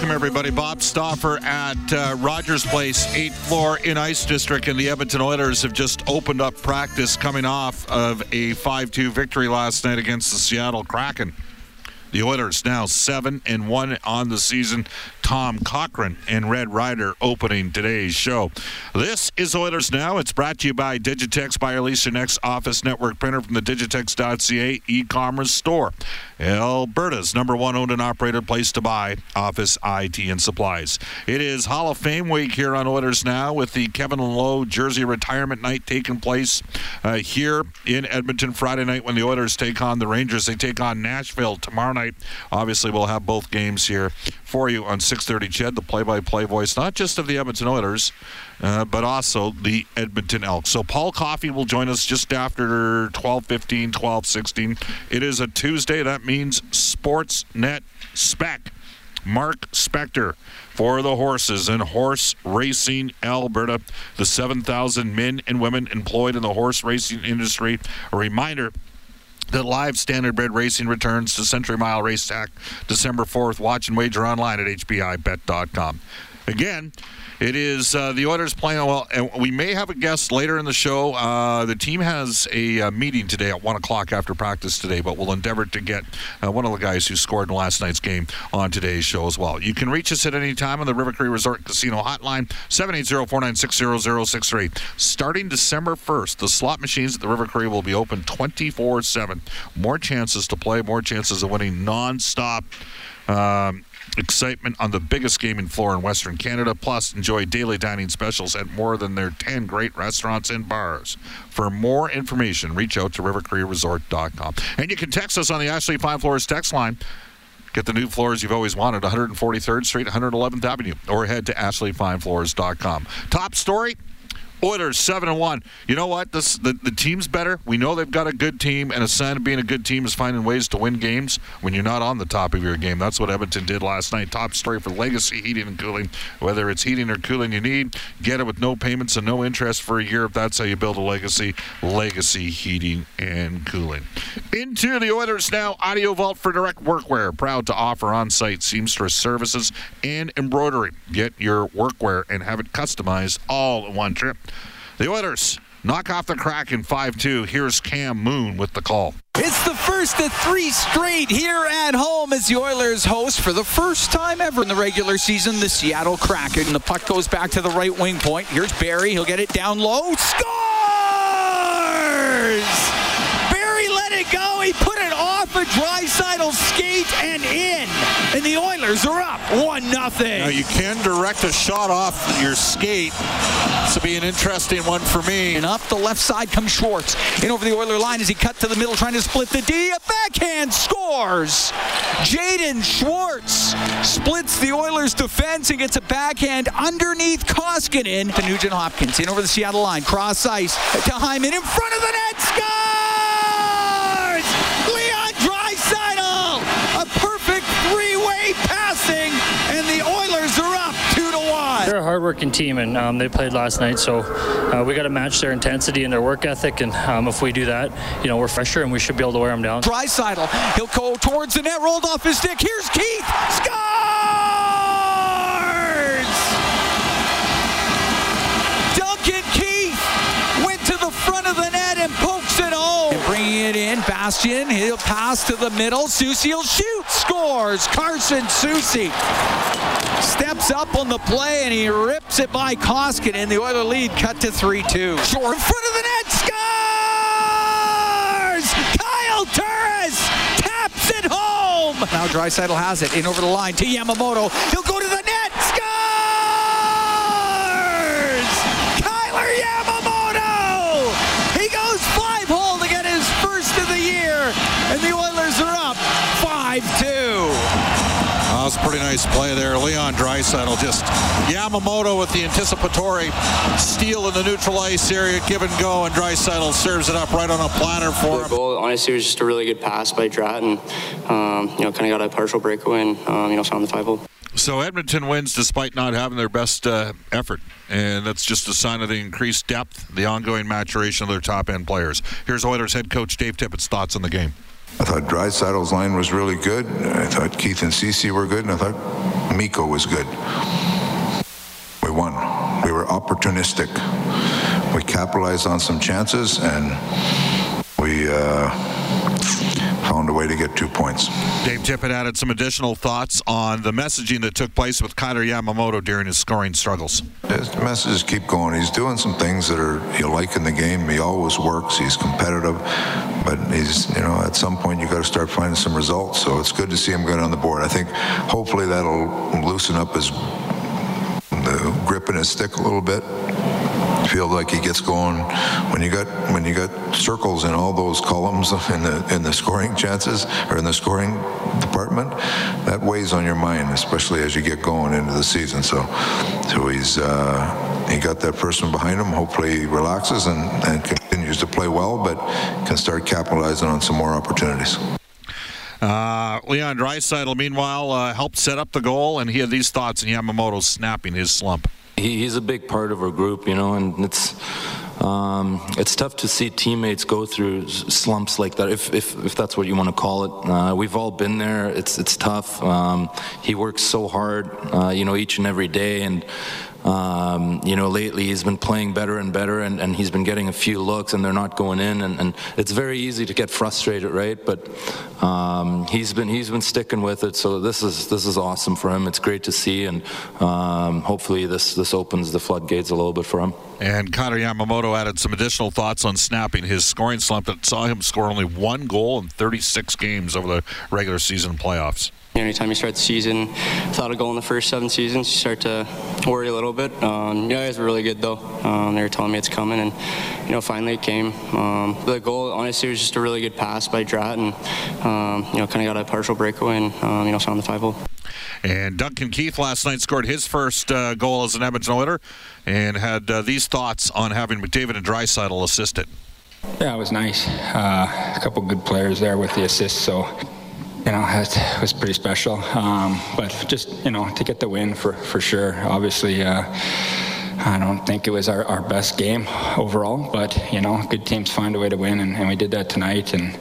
Welcome, everybody. Bob Stauffer at uh, Rogers Place, 8th floor in Ice District, and the Edmonton Oilers have just opened up practice coming off of a 5 2 victory last night against the Seattle Kraken. The Oilers now 7 and 1 on the season. Tom Cochrane and Red Ryder opening today's show. This is Oilers Now. It's brought to you by Digitex by Alicia Next Office Network Printer from the Digitex.ca e-commerce store. Alberta's number one owned and operated place to buy office IT and supplies. It is Hall of Fame week here on Oilers Now with the Kevin Lowe Jersey retirement night taking place uh, here in Edmonton Friday night when the Oilers take on the Rangers. They take on Nashville tomorrow night. Obviously, we'll have both games here for you on 6:30. CHED, the play-by-play voice, not just of the Edmonton Oilers, uh, but also the Edmonton Elks. So Paul Coffey will join us just after 12:15, 12:16. It is a Tuesday. That means Sportsnet Spec. Mark Spector for the horses and horse racing Alberta, the 7,000 men and women employed in the horse racing industry. A reminder the live standardbred racing returns to Century Mile Racetrack December 4th. Watch and wager online at hpibet.com. Again, it is uh, the Oilers playing well, and we may have a guest later in the show. Uh, the team has a uh, meeting today at one o'clock after practice today, but we'll endeavor to get uh, one of the guys who scored in last night's game on today's show as well. You can reach us at any time on the River Cree Resort Casino hotline 780-496-0063. Starting December 1st, the slot machines at the River Cree will be open 24/7. More chances to play, more chances of winning nonstop. Um, excitement on the biggest gaming floor in Western Canada. Plus, enjoy daily dining specials at more than their 10 great restaurants and bars. For more information, reach out to rivercreeresort.com. And you can text us on the Ashley Fine Floors text line. Get the new floors you've always wanted, 143rd Street, 111th Avenue, or head to ashleyfinefloors.com. Top story Oilers seven and one. You know what? This the, the team's better. We know they've got a good team, and a sign of being a good team is finding ways to win games when you're not on the top of your game. That's what Edmonton did last night. Top story for Legacy Heating and Cooling. Whether it's heating or cooling you need, get it with no payments and no interest for a year. If that's how you build a legacy, Legacy Heating and Cooling. Into the Oilers now. Audio Vault for direct workwear. Proud to offer on-site seamstress services and embroidery. Get your workwear and have it customized all in one trip. The Oilers knock off the Kraken 5 2. Here's Cam Moon with the call. It's the first of three straight here at home as the Oilers host for the first time ever in the regular season the Seattle Kraken. The puck goes back to the right wing point. Here's Barrie. He'll get it down low. Scores! Barrie let it go. He put it off Draisaitl skate and in. And the Oilers are up 1 nothing. Now you can direct a shot off your skate. This will be an interesting one for me. And up the left side comes Schwartz. In over the Oiler line as he cut to the middle trying to split the D. A backhand scores. Jaden Schwartz splits the Oilers defense and gets a backhand underneath Koskinen to Nugent Hopkins. In over the Seattle line. Cross ice to Hyman in front of the net. Scott! Hardworking team, and um, they played last night. So uh, we got to match their intensity and their work ethic. And um, if we do that, you know, we're fresher and we should be able to wear them down. Draisaitl, he'll go towards the net, rolled off his stick. Here's Keith, scores! Duncan Keith went to the front of the net and pokes it home. And bringing it in, Bastian, he'll pass to the middle. Soucy will shoot, scores. Carson Soucy steps up on the play and he rips it by Koskinen. The Oiler lead cut to 3-2. Short in front of the net, scores! Kyle Turris taps it home. Now Draisaitl has it in over the line to Yamamoto. He'll go to the net, was a pretty nice play there. Leon Draisaitl just Yamamoto with the anticipatory steal in the neutral ice area, give and go, and Draisaitl serves it up right on a platter for him. goal, honestly, it was just a really good pass by Drat, and um, you know, kind of got a partial breakaway, and um, you know, found the five hole. So Edmonton wins despite not having their best uh, effort, and that's just a sign of the increased depth, the ongoing maturation of their top end players. Here's Oilers head coach Dave Tippett's thoughts on the game. I thought Draisaitl's line was really good. I thought Keith and Ceci were good, and I thought Mikko was good. We won. We were opportunistic. We capitalized on some chances, and we uh, found a way to get two points. Dave Tippett added some additional thoughts on the messaging that took place with Kailer Yamamoto during his scoring struggles. His messages keep going. He's doing some things that are you like in the game. He always works. He's competitive, but he's you know at some point you got to start finding some results. So it's good to see him get on the board. I think hopefully that'll loosen up his the grip in his stick a little bit. Feel like he gets going when you got when you got circles in all those columns in the in the scoring chances or in the scoring department. That weighs on your mind, especially as you get going into the season. So, so he's uh, he got that person behind him. Hopefully, he relaxes and, and continues to play well, but can start capitalizing on some more opportunities. Uh, Leon Draisaitl, meanwhile, uh, helped set up the goal, and he had these thoughts, and Yamamoto snapping his slump. He, he's a big part of our group, you know, and it's um, it's tough to see teammates go through slumps like that, if, if, if that's what you want to call it. Uh, we've all been there. It's it's tough. Um, he works so hard, uh, you know, each and every day, and um, you know, lately he's been playing better and better, and, and he's been getting a few looks, and they're not going in, and, and it's very easy to get frustrated, right? But um, he's been he's been sticking with it, so this is this is awesome for him. It's great to see, and um, hopefully this this opens the floodgates a little bit for him. And Connor Yamamoto added some additional thoughts on snapping his scoring slump that saw him score only one goal in 36 games over the regular season playoffs. You know, anytime you start the season without a goal in the first seven seasons, you start to worry a little bit. Um, yeah, guys were really good though. Um, they were telling me it's coming, and you know, finally it came. Um, the goal, honestly, was just a really good pass by Drat, and um, you know, kind of got a partial breakaway, and um, you know, found the five hole. And Duncan Keith last night scored his first uh, goal as an Edmonton Oiler and had uh, these thoughts on having McDavid and Draisaitl assist it. Yeah, it was nice. Uh, a couple good players there with the assists, so you know it was pretty special. Um, but just you know to get the win for for sure. Obviously. Uh, I don't think it was our, our best game overall, but you know, good teams find a way to win, and, and we did that tonight. And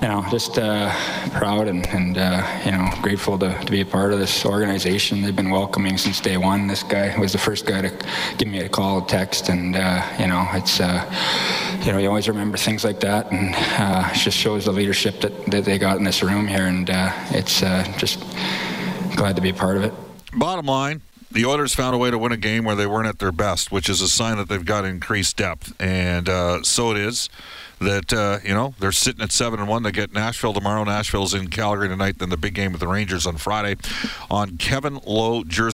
you know, just uh, proud and, and uh, you know, grateful to, to be a part of this organization. They've been welcoming since day one. This guy was the first guy to give me a call, a text, and uh, you know, it's uh, you know, you always remember things like that, and uh, it just shows the leadership that, that they got in this room here, and uh, it's uh, just glad to be a part of it. Bottom line, the Oilers found a way to win a game where they weren't at their best, which is a sign that they've got increased depth. And uh, so it is that uh, you know they're sitting at seven and one. They get Nashville tomorrow. Nashville's in Calgary tonight. Then the big game with the Rangers on Friday on Kevin Lowe Jersey.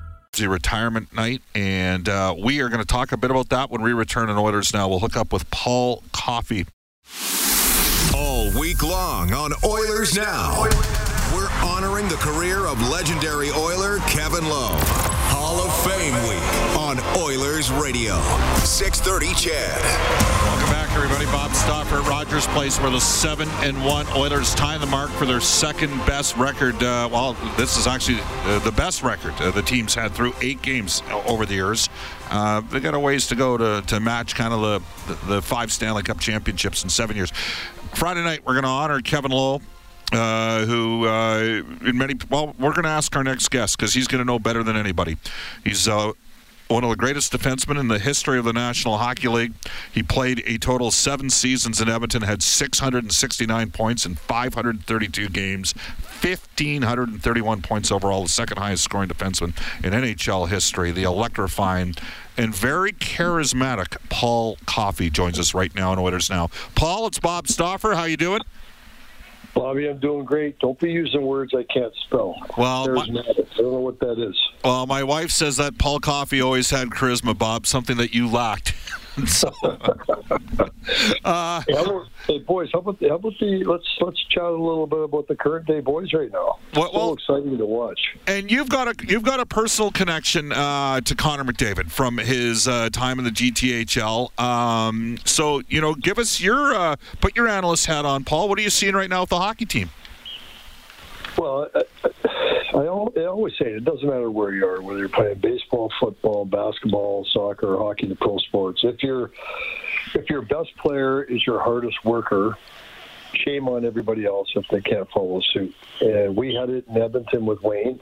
The retirement night, and uh, we are going to talk a bit about that when we return in Oilers Now. We'll hook up with Paul Coffey. All week long on Oilers Now, we're honoring the career of legendary Oiler Kevin Lowe. Hall of Fame Week on Oilers Radio. 630 CHED. Everybody. Bob Stauffer at Rogers Place, where the seven and one Oilers tie the mark for their second best record. Uh, well, this is actually uh, the best record uh, the team's had through eight games over the years. Uh, they got a ways to go to, to match kind of the, the, the five Stanley Cup championships in seven years. Friday night, we're going to honor Kevin Lowe. Uh, who uh, in many well we're going to ask our next guest because he's going to know better than anybody he's uh, one of the greatest defensemen in the history of the National Hockey League. He played a total seven seasons in Edmonton, had 669 points in 532 games, 1,531 points overall, the second highest scoring defenseman in NHL history. The electrifying and very charismatic Paul Coffey joins us right now in Oilers Now. Paul, it's Bob Stauffer. How you doing? Bobby, I'm doing great. Don't be using words I can't spell. Well, my, I don't know what that is. Well, my wife says that Paul Coffey always had charisma, Bob, something that you lacked. so, uh, hey, boys, how about, how about the let's let's chat a little bit about the current day boys right now. Well, so exciting to watch. And you've got a you've got a personal connection uh, to Connor McDavid from his uh, time in the GTHL. Um, so you know, give us your uh, put your analyst hat on, Paul. What are you seeing right now with the hockey team? Well, I, I, always say it doesn't matter where you are, whether you're playing baseball, football, basketball, soccer, hockey, the pro sports. If your if your best player is your hardest worker, shame on everybody else if they can't follow suit. And we had it in Edmonton with Wayne.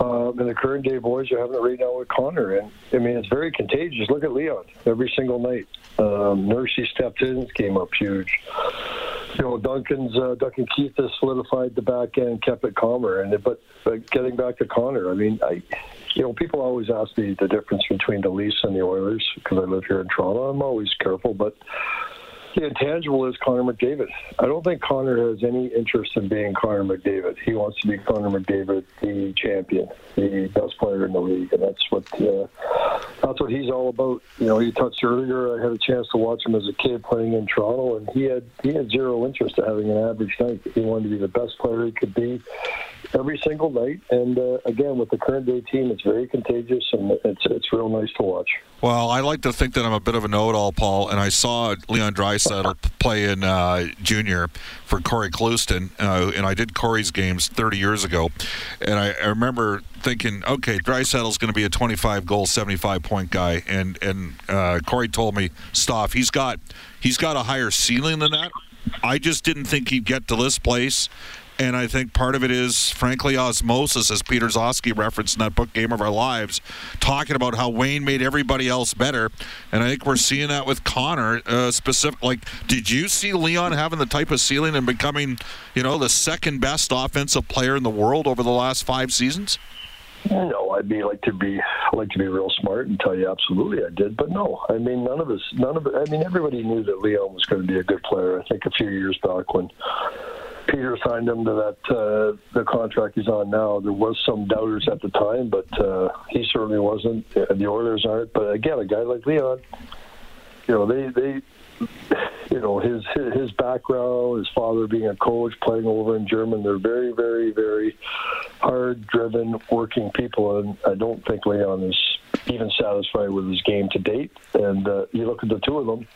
Um, and the current day boys are having it right now with Connor. And I mean, it's very contagious. Look at Leon every single night. Um, Nursey stepped in, came up huge you know, Duncan's uh, Duncan Keith has solidified the back end, kept it calmer. And but, but getting back to Connor, I mean, I, you know, people always ask me the difference between the Leafs and the Oilers because I live here in Toronto. I'm always careful, but the intangible is Connor McDavid. I don't think Connor has any interest in being Connor McDavid. He wants to be Connor McDavid, the champion, the best player in the league, and that's what uh, that's what he's all about. You know, you touched earlier. I had a chance to watch him as a kid playing in Toronto, and he had he had zero interest in having an average night. He wanted to be the best player he could be every single night. And uh, again, with the current day team, it's very contagious, and it's it's real nice to watch. Well, I like to think that I'm a bit of a know-it-all, Paul, and I saw Leon Draisaitl play in uh, junior for Cory Clouston, uh, and I did Cory's games 30 years ago, and I, I remember thinking, okay, Draisaitl's going to be a 25 goal, 75 point guy, and and uh, Cory told me, Stoff, he's got he's got a higher ceiling than that. I just didn't think he'd get to this place and I think part of it is, frankly, osmosis, as Peter Gzowski referenced in that book, Game of Our Lives, talking about how Wayne made everybody else better. And I think we're seeing that with Connor. Uh, specific, like, did you see Leon having the type of ceiling and becoming, you know, the second best offensive player in the world over the last five seasons? No, I'd be like to be like to be real smart and tell you absolutely I did, but no. I mean, none of us, none of. I mean, everybody knew that Leon was going to be a good player. I think a few years back when Peter signed him to that uh, the contract he's on now. There was some doubters at the time, but uh, he certainly wasn't. The Oilers aren't. But again, a guy like Leon, you know, they they you know his his background, his father being a coach, playing over in German. They're very, very, very hard-driven, working people, and I don't think Leon is even satisfied with his game to date. And uh, you look at the two of them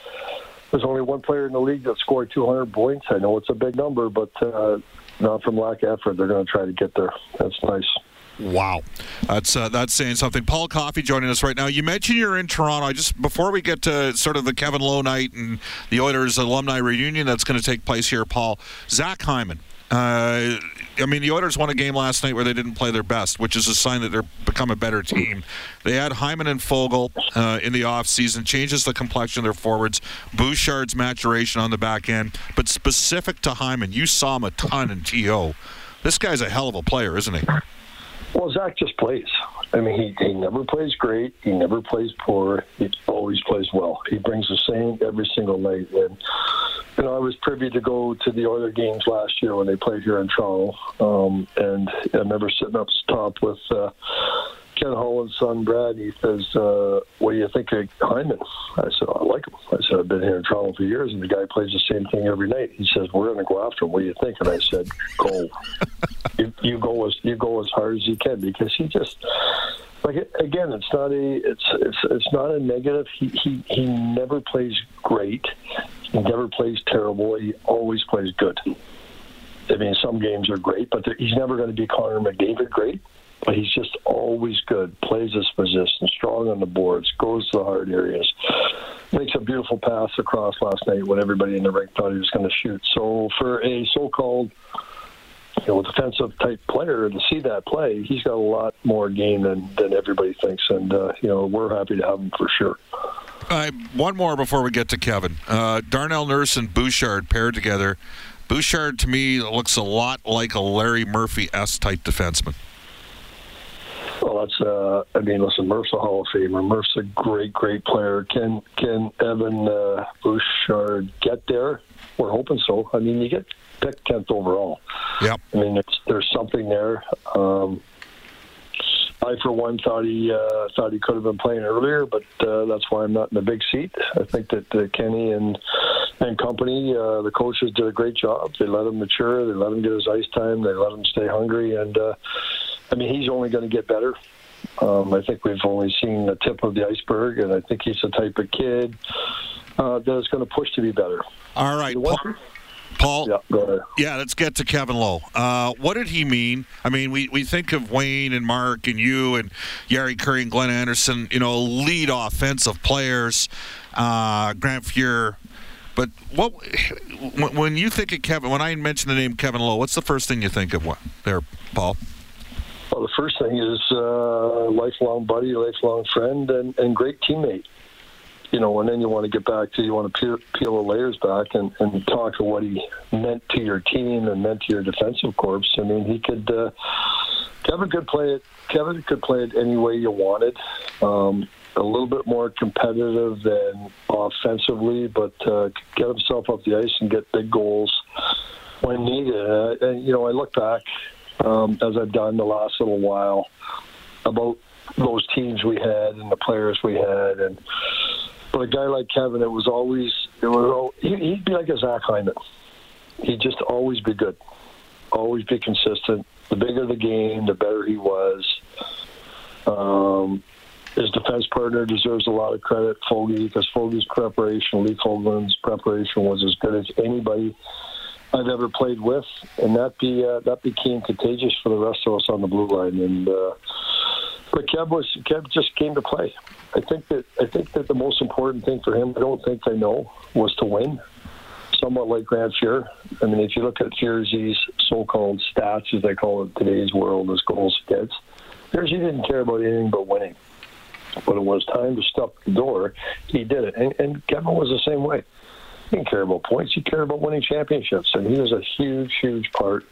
there's only one player in the league that scored 200 points. I know it's a big number, but uh, not from lack of effort. They're going to try to get there. That's nice. Wow, that's uh, that's saying something. Paul Coffey joining us right now. You mentioned you're in Toronto. I just before we get to sort of the Kevin Lowe night and the Oilers alumni reunion that's going to take place here, Paul Zach Hyman uh, I mean, the Oilers won a game last night where they didn't play their best, which is a sign that they're become a better team. They had Hyman and Foegele uh, in the offseason, changes the complexion of their forwards. Bouchard's maturation on the back end, but specific to Hyman, you saw him a ton in TO. This guy's a hell of a player, isn't he? Well, Zach just plays. I mean, he, he never plays great. He never plays poor. He always plays well. He brings the same every single night. And you know, I was privy to go to the Oiler games last year when they played here in Toronto, um, and I remember sitting up top with uh, Ken Holland's son, Brad, he says, uh, "What do you think of Hyman?" I said, "I like him." I said, "I've been here in Toronto for years, and the guy plays the same thing every night." He says, "We're going to go after him. What do you think?" And I said, "Go, you, you go as you go as hard as you can because he just." Like again, it's not a it's it's it's not a negative. He he he never plays great. Never plays terrible. He always plays good. I mean, some games are great, but he's never going to be Connor McDavid great. But he's just always good. Plays his position, strong on the boards, goes to the hard areas, makes a beautiful pass across last night when everybody in the rink thought he was going to shoot. So for a so-called you know, defensive type player to see that play, he's got a lot more game than, than everybody thinks, and uh, you know we're happy to have him for sure. One more before we get to Kevin. Uh, Darnell Nurse and Bouchard paired together. Bouchard to me looks a lot like a Larry Murphy S type defenseman. Well, that's. Uh, I mean, listen, Murph's a Hall of Famer. Murph's a great, great player. Can can Evan uh, Bouchard get there? We're hoping so. I mean, you get picked tenth overall. Yep. I mean, there's, there's something there. Um, I, for one, thought he uh, thought he could have been playing earlier, but uh, that's why I'm not in the big seat. I think that uh, Kenny and and company, uh, the coaches did a great job. They let him mature. They let him get his ice time. They let him stay hungry, and uh, I mean, he's only going to get better. Um, I think we've only seen the tip of the iceberg, and I think he's the type of kid uh, that is going to push to be better. All right, Paul. Paul yeah, yeah, let's get to Kevin Lowe. Uh, what did he mean? I mean, we, we think of Wayne and Mark and you and Jari Kurri and Glenn Anderson, you know, lead offensive players, uh, Grant Fuhr. But what when you think of Kevin, when I mention the name Kevin Lowe, what's the first thing you think of? What there, Paul? Well, the first thing is uh, lifelong buddy, lifelong friend, and, and great teammate you know, and then you want to get back to you want to peel, peel the layers back and, and talk to what he meant to your team and meant to your defensive corps. I mean, he could. Uh, Kevin could play it. Kevin could play it any way you wanted. Um, a little bit more competitive than offensively, but uh, get himself up the ice and get big goals when needed. Uh, and you know, I look back um, as I've done the last little while about those teams we had and the players we had, and but a guy like Kevin, it was always it was he'd be like a Zach Hyman. He'd just always be good, always be consistent. The bigger the game, the better he was. Um, his defense partner deserves a lot of credit, Fogie, because Fogie's preparation, Lee Fogolin's preparation was as good as anybody I've ever played with, and that be uh, that became contagious for the rest of us on the blue line. And uh, but Kev was Kev just came to play. I think that I think that the most important thing for him, I don't think I know, was to win. Somewhat like Grant Fuhr. I mean, if you look at Fuhr's so-called stats, as they call it today's world, as goals against, Fuhr's didn't care about anything but winning. When it was time to stop the door, he did it. And, and Kevin was the same way. He didn't care about points. He cared about winning championships, and he was a huge, huge part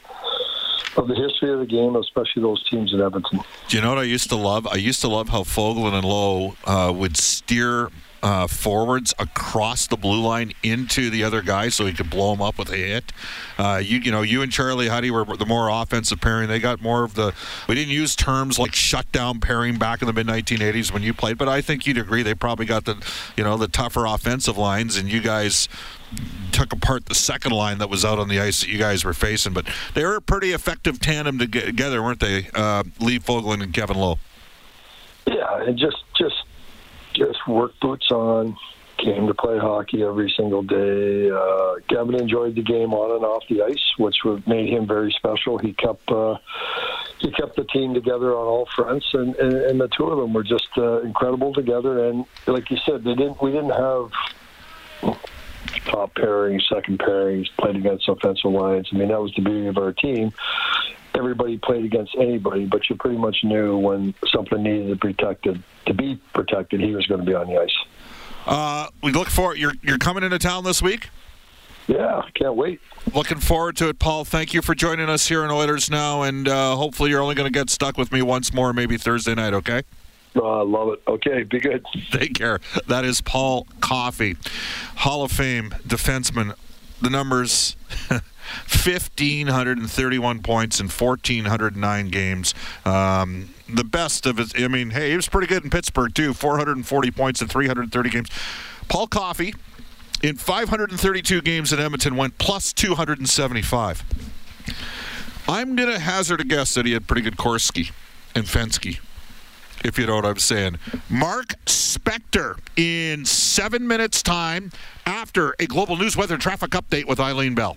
of the history of the game, especially those teams in Edmonton. Do you know what I used to love? I used to love how Fogolin and Lowe uh, would steer uh, forwards across the blue line into the other guy so he could blow him up with a hit. Uh, you you know you and Charlie Huddy were the more offensive pairing. They got more of the. We didn't use terms like shutdown pairing back in the mid 1980s when you played, but I think you'd agree they probably got the you know the tougher offensive lines, and you guys took apart the second line that was out on the ice that you guys were facing. But they were a pretty effective tandem together, weren't they? Uh, Lee Fogolin and Kevin Lowe. Yeah, and just just just work boots on. Came to play hockey every single day. Uh, Kevin enjoyed the game on and off the ice, which made him very special. He kept uh, he kept the team together on all fronts, and, and, and the two of them were just uh, incredible together. And like you said, they didn't we didn't have top pairings, second pairings, played against offensive lines. I mean, that was the beauty of our team. Everybody played against anybody, but you pretty much knew when something needed to be protected to be protected, he was going to be on the ice. Uh, we look forward. you're you're coming into town this week. Yeah, can't wait. Looking forward to it, Paul. Thank you for joining us here in Oilers now, and uh, hopefully you're only going to get stuck with me once more, maybe Thursday night. Okay. Oh, I love it. Okay, be good. Take care. That is Paul Coffey, Hall of Fame defenseman. The numbers 1,531 points in 1,409 games. Um, the best of his, I mean, hey, he was pretty good in Pittsburgh, too. 440 points in 330 games. Paul Coffey, in 532 games in Edmonton, went plus 275. I'm going to hazard a guess that he had pretty good Corsi and Fenwick, if you know what I'm saying. Mark Spector in seven minutes' time after a global news weather traffic update with Eileen Bell.